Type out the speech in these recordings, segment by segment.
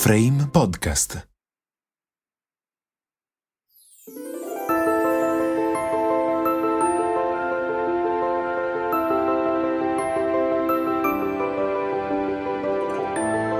Frame Podcast.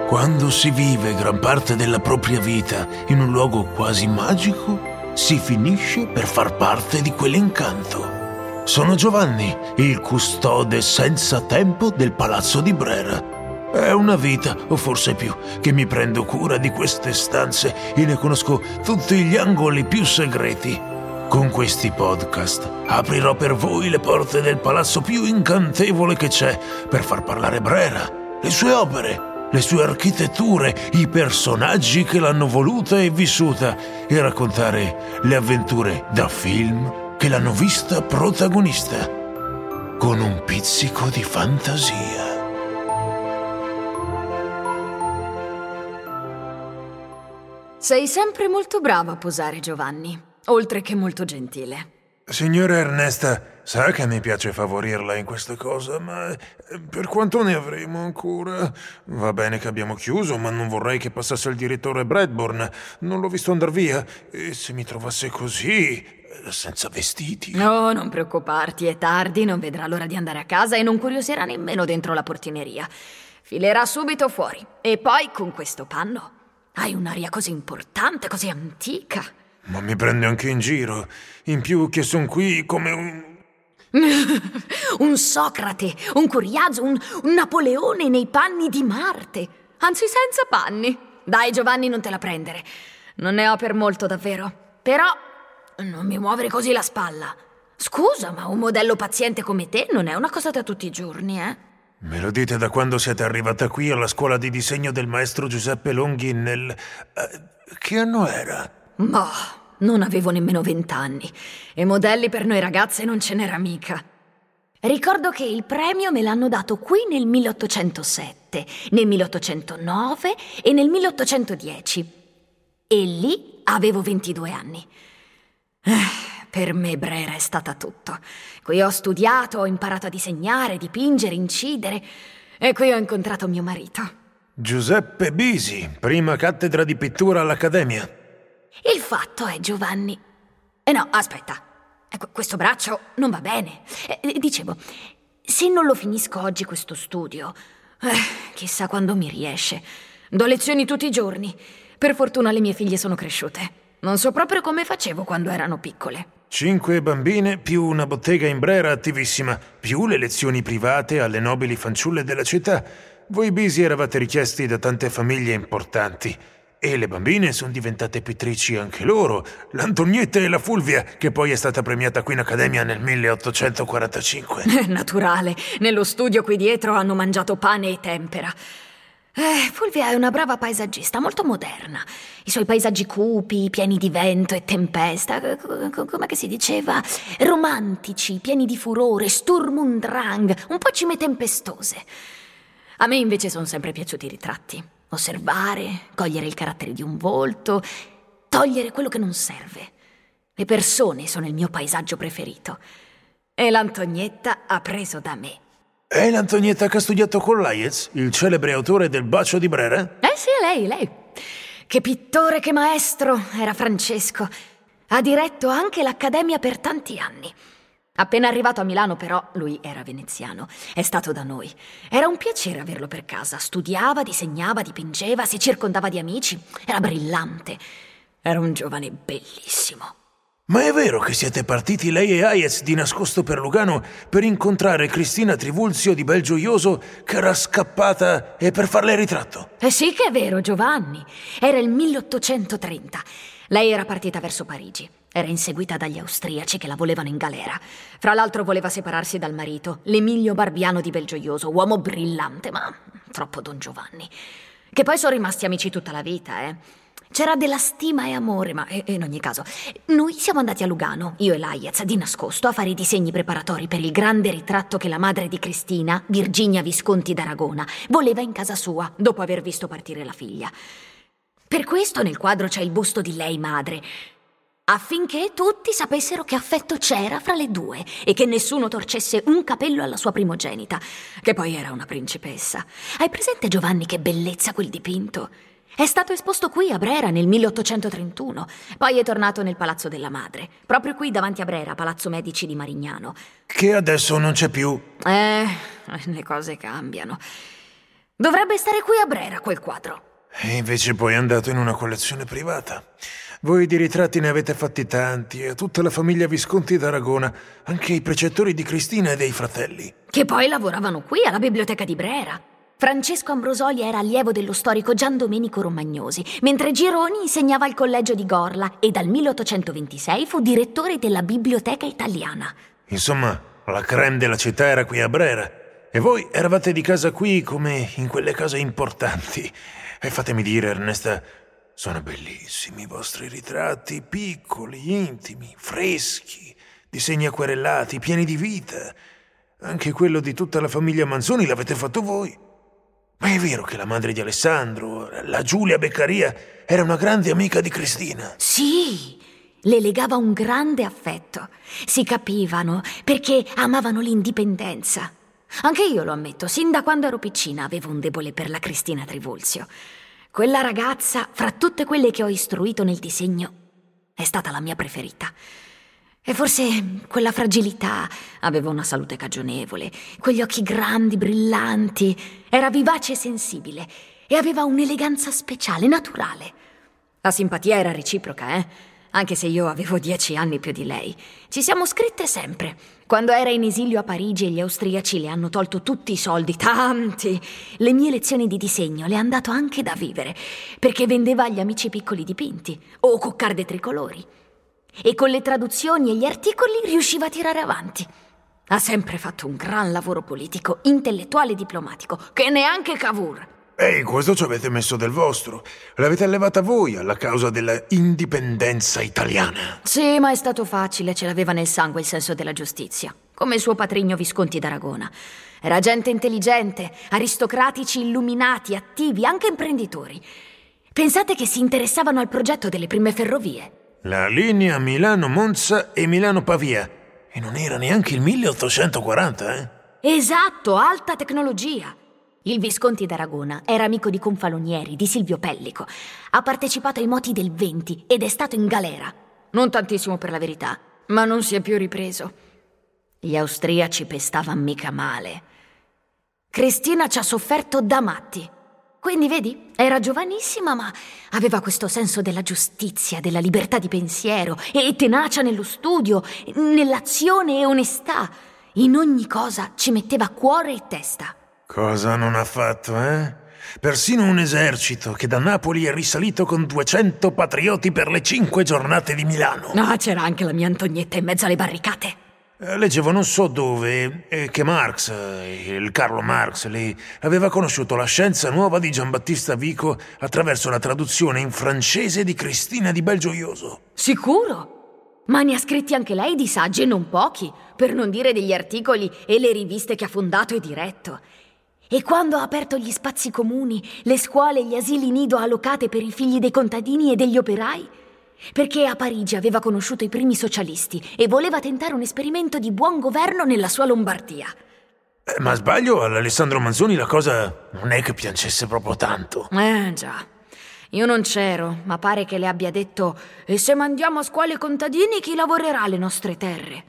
Quando si vive gran parte della propria vita in un luogo quasi magico, si finisce per far parte di quell'incanto. Sono Giovanni, il custode senza tempo del palazzo di Brera. È una vita, o forse più, che mi prendo cura di queste stanze e ne conosco tutti gli angoli più segreti. Con questi podcast aprirò per voi le porte del palazzo più incantevole che c'è per far parlare Brera, le sue opere, le sue architetture, i personaggi che l'hanno voluta e vissuta e raccontare le avventure da film che l'hanno vista protagonista, con un pizzico di fantasia. Sei sempre molto bravo a posare, Giovanni, oltre che molto gentile. Signora Ernesta, sa che mi piace favorirla in questa cosa, ma eh, per quanto ne avremo ancora? Va bene che abbiamo chiuso, ma non vorrei che passasse il direttore Bradburn. Non l'ho visto andare via. E se mi trovasse così, eh, senza vestiti? Oh, non preoccuparti, è tardi, non vedrà l'ora di andare a casa e non curioserà nemmeno dentro la portineria. Filerà subito fuori. E poi con questo panno hai un'aria così importante, così antica. Ma mi prende anche in giro. In più che son qui come un... un Socrate, un Curiazo, un, un Napoleone nei panni di Marte. Anzi, senza panni. Dai, Giovanni, non te la prendere. Non ne ho per molto, davvero. Però non mi muovere così la spalla. Scusa, ma un modello paziente come te non è una cosa da tutti i giorni, eh? Me lo dite da quando siete arrivata qui alla scuola di disegno del maestro Giuseppe Longhi nel... Eh, che anno era? Boh, non avevo nemmeno vent'anni e modelli per noi ragazze non ce n'era mica. Ricordo che il premio me l'hanno dato qui nel 1807, nel 1809 e nel 1810. E lì avevo 22 anni. Eh, per me Brera è stata tutto. Qui ho studiato, ho imparato a disegnare, dipingere, incidere e qui ho incontrato mio marito. Giuseppe Bisi, prima cattedra di pittura all'Accademia. Il fatto è, Giovanni... Eh no, aspetta. Ecco, questo braccio non va bene. Eh, dicevo, se non lo finisco oggi questo studio, eh, chissà quando mi riesce. Do lezioni tutti i giorni. Per fortuna le mie figlie sono cresciute. Non so proprio come facevo quando erano piccole. Cinque bambine, più una bottega in Brera attivissima, più le lezioni private alle nobili fanciulle della città. Voi bisi eravate richiesti da tante famiglie importanti. E le bambine sono diventate pittrici anche loro, l'Antonietta e la Fulvia, che poi è stata premiata qui in Accademia nel 1845. Naturale, nello studio qui dietro hanno mangiato pane e tempera. Eh, Fulvia è una brava paesaggista, molto moderna. I suoi paesaggi cupi, pieni di vento e tempesta, come si diceva? Romantici, pieni di furore, Sturm und Drang, un po' cime tempestose. A me invece sono sempre piaciuti i ritratti. Osservare, cogliere il carattere di un volto, togliere quello che non serve. Le persone sono il mio paesaggio preferito. E l'Antonietta ha preso da me. È l'Antonietta che ha studiato con Laiez, il celebre autore del Bacio di Brera? Eh sì, lei, lei. Che pittore, che maestro, era Francesco. Ha diretto anche l'Accademia per tanti anni. Appena arrivato a Milano, però, lui era veneziano. È stato da noi. Era un piacere averlo per casa. Studiava, disegnava, dipingeva, si circondava di amici. Era brillante. Era un giovane bellissimo. Ma è vero che siete partiti lei e Hayes di nascosto per Lugano per incontrare Cristina Trivulzio di Belgioioso che era scappata e per farle ritratto? Eh sì che è vero, Giovanni. Era il 1830. Lei era partita verso Parigi. Era inseguita dagli austriaci che la volevano in galera. Fra l'altro voleva separarsi dal marito, l'Emilio Barbiano di Belgioioso, uomo brillante, ma troppo Don Giovanni. Che poi sono rimasti amici tutta la vita, eh. C'era della stima e amore, ma eh, in ogni caso, noi siamo andati a Lugano, io e l'Aiez, di nascosto, a fare i disegni preparatori per il grande ritratto che la madre di Cristina, Virginia Visconti d'Aragona, voleva in casa sua, dopo aver visto partire la figlia. Per questo nel quadro c'è il busto di lei madre, affinché tutti sapessero che affetto c'era fra le due e che nessuno torcesse un capello alla sua primogenita, che poi era una principessa. Hai presente Giovanni che bellezza quel dipinto? È stato esposto qui a Brera nel 1831, poi è tornato nel Palazzo della Madre, proprio qui davanti a Brera, Palazzo Medici di Marignano. Che adesso non c'è più. Eh, le cose cambiano. Dovrebbe stare qui a Brera quel quadro. E invece poi è andato in una collezione privata. Voi di ritratti ne avete fatti tanti e tutta la famiglia Visconti d'Aragona, anche i precettori di Cristina e dei fratelli. Che poi lavoravano qui alla biblioteca di Brera. Francesco Ambrosoli era allievo dello storico Gian Domenico Romagnosi, mentre Gironi insegnava al collegio di Gorla e dal 1826 fu direttore della Biblioteca Italiana. Insomma, la creme della città era qui a Brera. E voi eravate di casa qui come in quelle case importanti. E fatemi dire, Ernesta, sono bellissimi i vostri ritratti, piccoli, intimi, freschi, disegni acquerellati, pieni di vita. Anche quello di tutta la famiglia Manzoni l'avete fatto voi. Ma è vero che la madre di Alessandro, la Giulia Beccaria, era una grande amica di Cristina? Sì, le legava un grande affetto. Si capivano perché amavano l'indipendenza. Anche io lo ammetto, sin da quando ero piccina avevo un debole per la Cristina Trivulzio. Quella ragazza, fra tutte quelle che ho istruito nel disegno, è stata la mia preferita. E forse quella fragilità, aveva una salute cagionevole, quegli occhi grandi, brillanti, era vivace e sensibile e aveva un'eleganza speciale, naturale. La simpatia era reciproca, eh? Anche se io avevo dieci anni più di lei. Ci siamo scritte sempre. Quando era in esilio a Parigi e gli austriaci le hanno tolto tutti i soldi, tanti, le mie lezioni di disegno le hanno dato anche da vivere, perché vendeva agli amici piccoli dipinti o coccarde tricolori. E con le traduzioni e gli articoli riusciva a tirare avanti. Ha sempre fatto un gran lavoro politico, intellettuale e diplomatico, che neanche Cavour. E in questo ci avete messo del vostro. L'avete allevata voi alla causa della indipendenza italiana. Sì, ma è stato facile, ce l'aveva nel sangue il senso della giustizia. Come il suo patrigno Visconti d'Aragona. Era gente intelligente, aristocratici illuminati, attivi, anche imprenditori. Pensate che si interessavano al progetto delle prime ferrovie. La linea Milano-Monza e Milano-Pavia. E non era neanche il 1840, eh? Esatto, alta tecnologia. Il Visconti d'Aragona era amico di Confalonieri, di Silvio Pellico. Ha partecipato ai moti del 20 ed è stato in galera. Non tantissimo per la verità, ma non si è più ripreso. Gli austriaci pestavano mica male. Cristina ci ha sofferto da matti. Quindi vedi, era giovanissima, ma aveva questo senso della giustizia, della libertà di pensiero e tenacia nello studio, nell'azione e onestà. In ogni cosa ci metteva cuore e testa. Cosa non ha fatto, eh? Persino un esercito che da Napoli è risalito con 200 patrioti per le cinque giornate di Milano. No, c'era anche la mia Antonietta in mezzo alle barricate. Eh, leggevo non so dove eh, che Marx, eh, il Carlo Marx, lì, aveva conosciuto la scienza nuova di Giambattista Vico attraverso la traduzione in francese di Cristina di Belgioioso. Sicuro? Ma ne ha scritti anche lei di saggi e non pochi, per non dire degli articoli e le riviste che ha fondato e diretto. E quando ha aperto gli spazi comuni, le scuole e gli asili nido allocate per i figli dei contadini e degli operai? Perché a Parigi aveva conosciuto i primi socialisti e voleva tentare un esperimento di buon governo nella sua Lombardia. Eh, ma sbaglio, all'Alessandro Manzoni la cosa non è che piacesse proprio tanto. Eh già. Io non c'ero, ma pare che le abbia detto: E se mandiamo a scuole contadini, chi lavorerà le nostre terre?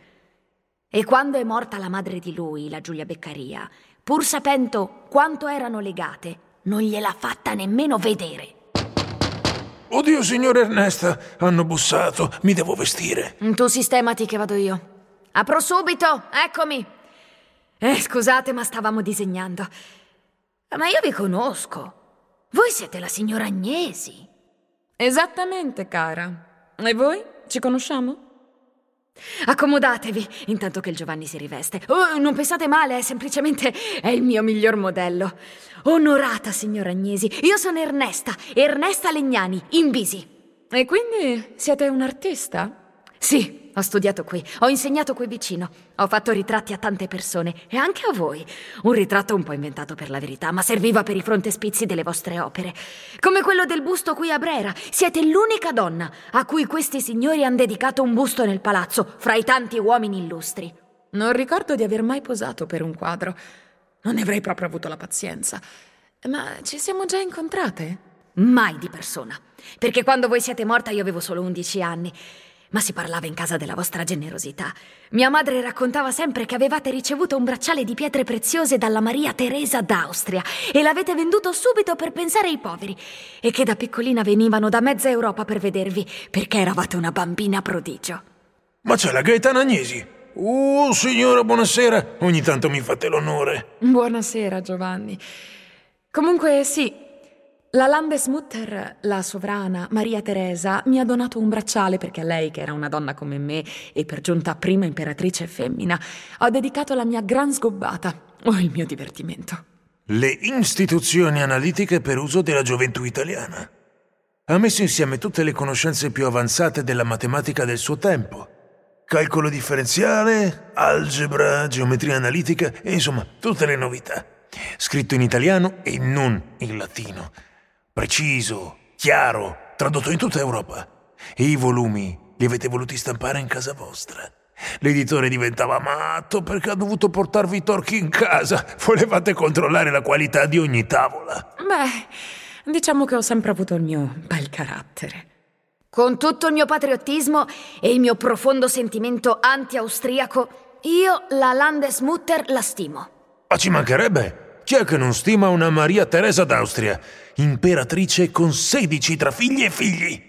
E quando è morta la madre di lui, la Giulia Beccaria, pur sapendo quanto erano legate, non gliel'ha fatta nemmeno vedere. Oddio, signor Ernesta, hanno bussato, mi devo vestire. Tu sistemati che vado io. Apro subito, eccomi. Eh, scusate, ma stavamo disegnando. Ma io vi conosco. Voi siete la signora Agnesi. Esattamente, cara. E voi? Ci conosciamo? Accomodatevi intanto che il Giovanni si riveste. Oh, non pensate male, è semplicemente è il mio miglior modello. Onorata, signora Agnesi. Io sono Ernesta, Ernesta Legnani, in Bisi. E quindi siete un artista? Sì, ho studiato qui, ho insegnato qui vicino, ho fatto ritratti a tante persone e anche a voi. Un ritratto un po' inventato per la verità, ma serviva per i frontespizi delle vostre opere. Come quello del busto qui a Brera. Siete l'unica donna a cui questi signori hanno dedicato un busto nel palazzo, fra i tanti uomini illustri. Non ricordo di aver mai posato per un quadro. Non ne avrei proprio avuto la pazienza. Ma ci siamo già incontrate? mai di persona. Perché quando voi siete morta io avevo solo 11 anni. Ma si parlava in casa della vostra generosità. Mia madre raccontava sempre che avevate ricevuto un bracciale di pietre preziose dalla Maria Teresa d'Austria e l'avete venduto subito per pensare ai poveri e che da piccolina venivano da mezza Europa per vedervi perché eravate una bambina prodigio. Ma c'è la Gaetana Agnesi. Oh, signora, buonasera. Ogni tanto mi fate l'onore. Buonasera, Giovanni. Comunque, sì, la Landesmutter, la sovrana Maria Teresa, mi ha donato un bracciale perché a lei, che era una donna come me e per giunta prima imperatrice femmina, ho dedicato la mia gran sgobbata o il mio divertimento. Le istituzioni analitiche per uso della gioventù italiana. Ha messo insieme tutte le conoscenze più avanzate della matematica del suo tempo. Calcolo differenziale, algebra, geometria analitica e insomma tutte le novità. Scritto in italiano e non in latino preciso, chiaro, tradotto in tutta Europa. E i volumi li avete voluti stampare in casa vostra. L'editore diventava matto perché ha dovuto portarvi i torchi in casa. Volevate controllare la qualità di ogni tavola. Beh, diciamo che ho sempre avuto il mio bel carattere. Con tutto il mio patriottismo e il mio profondo sentimento anti-austriaco, io la Landesmutter la stimo. Ma ci mancherebbe! Chi è che non stima una Maria Teresa d'Austria, imperatrice con 16 tra figli e figli?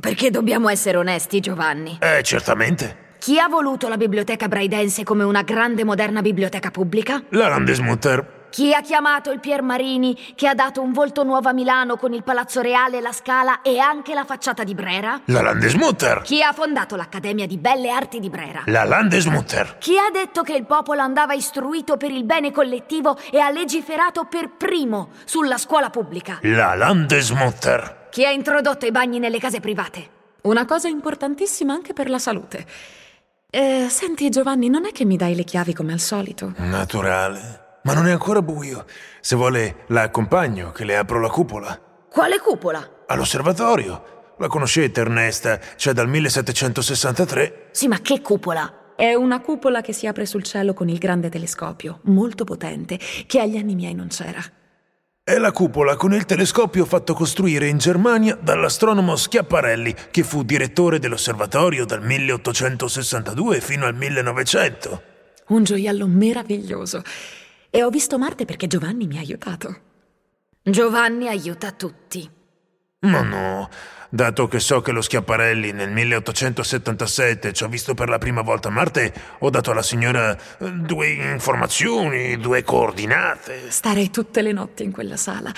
Perché dobbiamo essere onesti, Giovanni. Eh, certamente. Chi ha voluto la biblioteca braidense come una grande moderna biblioteca pubblica? La Landesmutter. Chi ha chiamato il Pier Marini, che ha dato un volto nuovo a Milano con il Palazzo Reale, la Scala e anche la facciata di Brera? La Landesmutter. Chi ha fondato l'Accademia di Belle Arti di Brera? La Landesmutter. Chi ha detto che il popolo andava istruito per il bene collettivo e ha legiferato per primo sulla scuola pubblica? La Landesmutter. Chi ha introdotto i bagni nelle case private? Una cosa importantissima anche per la salute. Eh, senti Giovanni, non è che mi dai le chiavi come al solito? Naturale. Ma non è ancora buio. Se vuole, la accompagno, che le apro la cupola. Quale cupola? All'osservatorio. La conoscete, Ernesta? C'è dal 1763. Sì, ma che cupola? È una cupola che si apre sul cielo con il grande telescopio, molto potente, che agli anni miei non c'era. È la cupola con il telescopio fatto costruire in Germania dall'astronomo Schiaparelli, che fu direttore dell'osservatorio dal 1862 fino al 1900. Un gioiello meraviglioso. E ho visto Marte perché Giovanni mi ha aiutato. Giovanni aiuta tutti. Ma no, dato che so che lo Schiaparelli nel 1877 ci ha visto per la prima volta a Marte, ho dato alla signora eh, due informazioni, due coordinate. Starei tutte le notti in quella sala.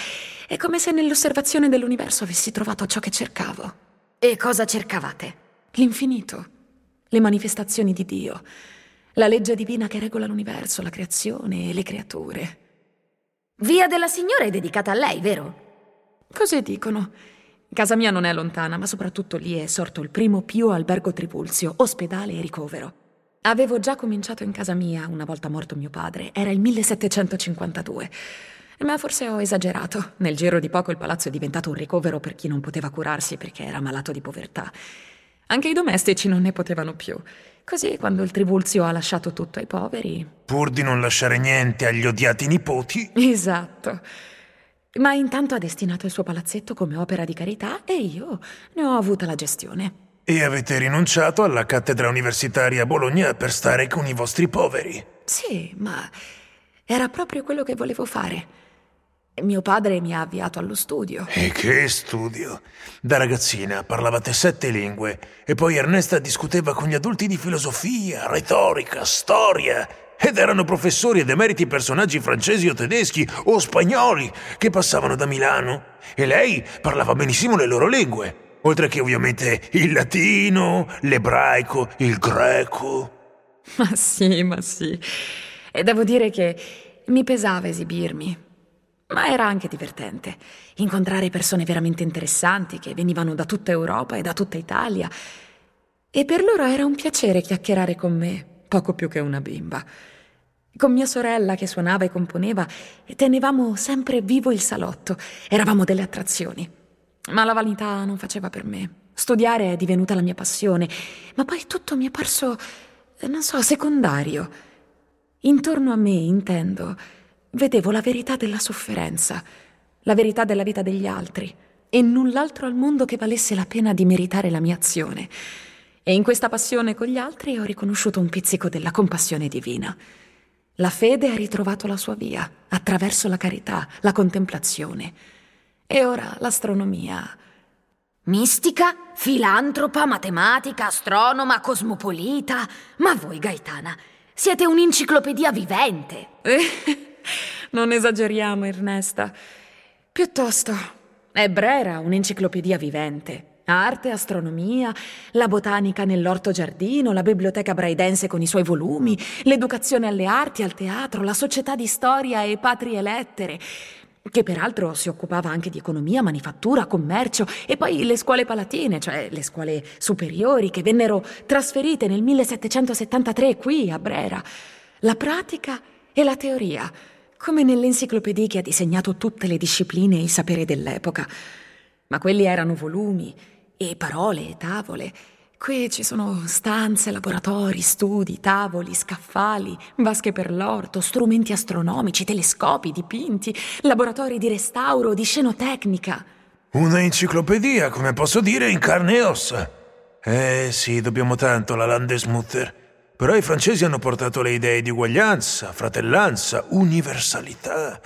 È come se nell'osservazione dell'universo avessi trovato ciò che cercavo. E cosa cercavate? L'infinito, le manifestazioni di Dio. La legge divina che regola l'universo, la creazione e le creature. Via della Signora è dedicata a lei, vero? Così dicono. Casa mia non è lontana, ma soprattutto lì è sorto il primo Pio Albergo Tripulzio, ospedale e ricovero. Avevo già cominciato in casa mia una volta morto mio padre, era il 1752. Ma forse ho esagerato. Nel giro di poco il palazzo è diventato un ricovero per chi non poteva curarsi perché era malato di povertà. Anche i domestici non ne potevano più. Così, quando il Trivulzio ha lasciato tutto ai poveri. Pur di non lasciare niente agli odiati nipoti. Esatto. Ma intanto ha destinato il suo palazzetto come opera di carità e io ne ho avuta la gestione. E avete rinunciato alla cattedra universitaria a Bologna per stare con i vostri poveri. Sì, ma era proprio quello che volevo fare. Mio padre mi ha avviato allo studio. E che studio! Da ragazzina parlavate sette lingue e poi Ernesta discuteva con gli adulti di filosofia, retorica, storia. Ed erano professori ed emeriti personaggi francesi o tedeschi o spagnoli che passavano da Milano. E lei parlava benissimo le loro lingue, oltre che ovviamente il latino, l'ebraico, il greco. Ma sì, ma sì. E devo dire che mi pesava esibirmi. Ma era anche divertente incontrare persone veramente interessanti che venivano da tutta Europa e da tutta Italia. E per loro era un piacere chiacchierare con me, poco più che una bimba. Con mia sorella che suonava e componeva, tenevamo sempre vivo il salotto, eravamo delle attrazioni. Ma la vanità non faceva per me. Studiare è divenuta la mia passione, ma poi tutto mi è parso, non so, secondario. Intorno a me, intendo, vedevo la verità della sofferenza, la verità della vita degli altri, e null'altro al mondo che valesse la pena di meritare la mia azione. E in questa passione con gli altri ho riconosciuto un pizzico della compassione divina. La fede ha ritrovato la sua via, attraverso la carità, la contemplazione. E ora l'astronomia. Mistica, filantropa, matematica, astronoma, cosmopolita. Ma voi, Gaetana, siete un'enciclopedia vivente. non esageriamo, Ernesta. Piuttosto, è Brera un'enciclopedia vivente. Arte, astronomia, la botanica nell'orto giardino, la biblioteca braidense con i suoi volumi, l'educazione alle arti, al teatro, la società di storia e patrie lettere, che peraltro si occupava anche di economia, manifattura, commercio e poi le scuole palatine, cioè le scuole superiori che vennero trasferite nel 1773 qui a Brera. La pratica e la teoria, come nell'enciclopedia che ha disegnato tutte le discipline e i saperi dell'epoca. Ma quelli erano volumi e parole e tavole. Qui ci sono stanze, laboratori, studi, tavoli, scaffali, vasche per l'orto, strumenti astronomici, telescopi, dipinti, laboratori di restauro, di scenotecnica. Una enciclopedia, come posso dire, in carne e ossa. Eh sì, dobbiamo tanto alla Landesmutter. Però i francesi hanno portato le idee di uguaglianza, fratellanza, universalità.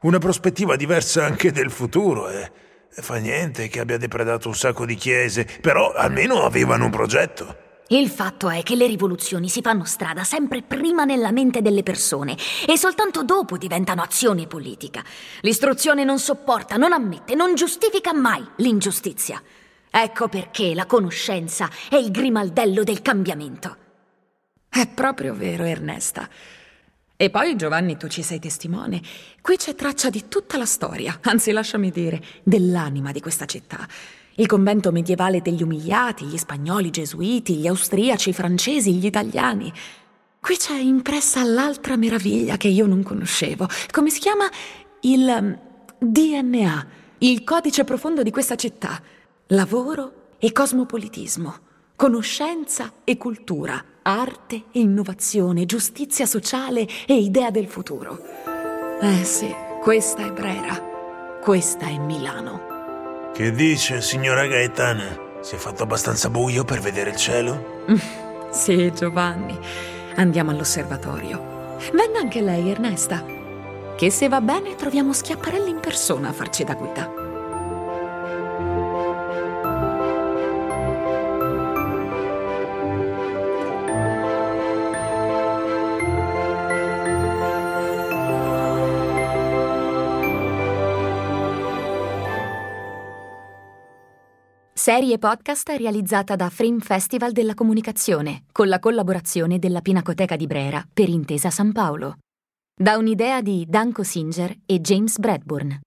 Una prospettiva diversa anche del futuro, eh. E fa niente che abbia depredato un sacco di chiese, però almeno avevano un progetto. Il fatto è che le rivoluzioni si fanno strada sempre prima nella mente delle persone e soltanto dopo diventano azione politica. L'istruzione non sopporta, non ammette, non giustifica mai l'ingiustizia. Ecco perché la conoscenza è il grimaldello del cambiamento. È proprio vero, Ernesta. E poi, Giovanni, tu ci sei testimone. Qui c'è traccia di tutta la storia, anzi lasciami dire, dell'anima di questa città. Il convento medievale degli umiliati, gli spagnoli, i gesuiti, gli austriaci, i francesi, gli italiani. Qui c'è impressa l'altra meraviglia che io non conoscevo. Come si chiama? Il um, DNA, il codice profondo di questa città. Lavoro e cosmopolitismo, conoscenza e cultura arte e innovazione, giustizia sociale e idea del futuro. Eh sì, questa è Brera, questa è Milano. Che dice, signora Gaetana? Si è fatto abbastanza buio per vedere il cielo? sì, Giovanni. Andiamo all'osservatorio. Venga anche lei, Ernesta. Che se va bene troviamo Schiaparelli in persona a farci da guida. Serie podcast realizzata da Frame Festival della Comunicazione, con la collaborazione della Pinacoteca di Brera per Intesa San Paolo. Da un'idea di Danko Singer e James Bradburn.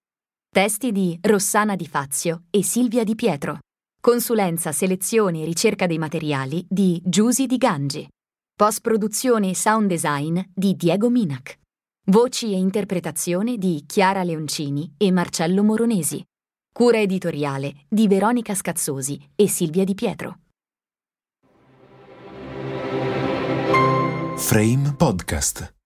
Testi di Rossana Di Fazio e Silvia Di Pietro. Consulenza, selezione e ricerca dei materiali di Giusy Di Gangi. Post-produzione e sound design di Diego Minac. Voci e interpretazione di Chiara Leoncini e Marcello Moronesi. Cura editoriale di Veronica Scazzosi e Silvia Di Pietro. Frame Podcast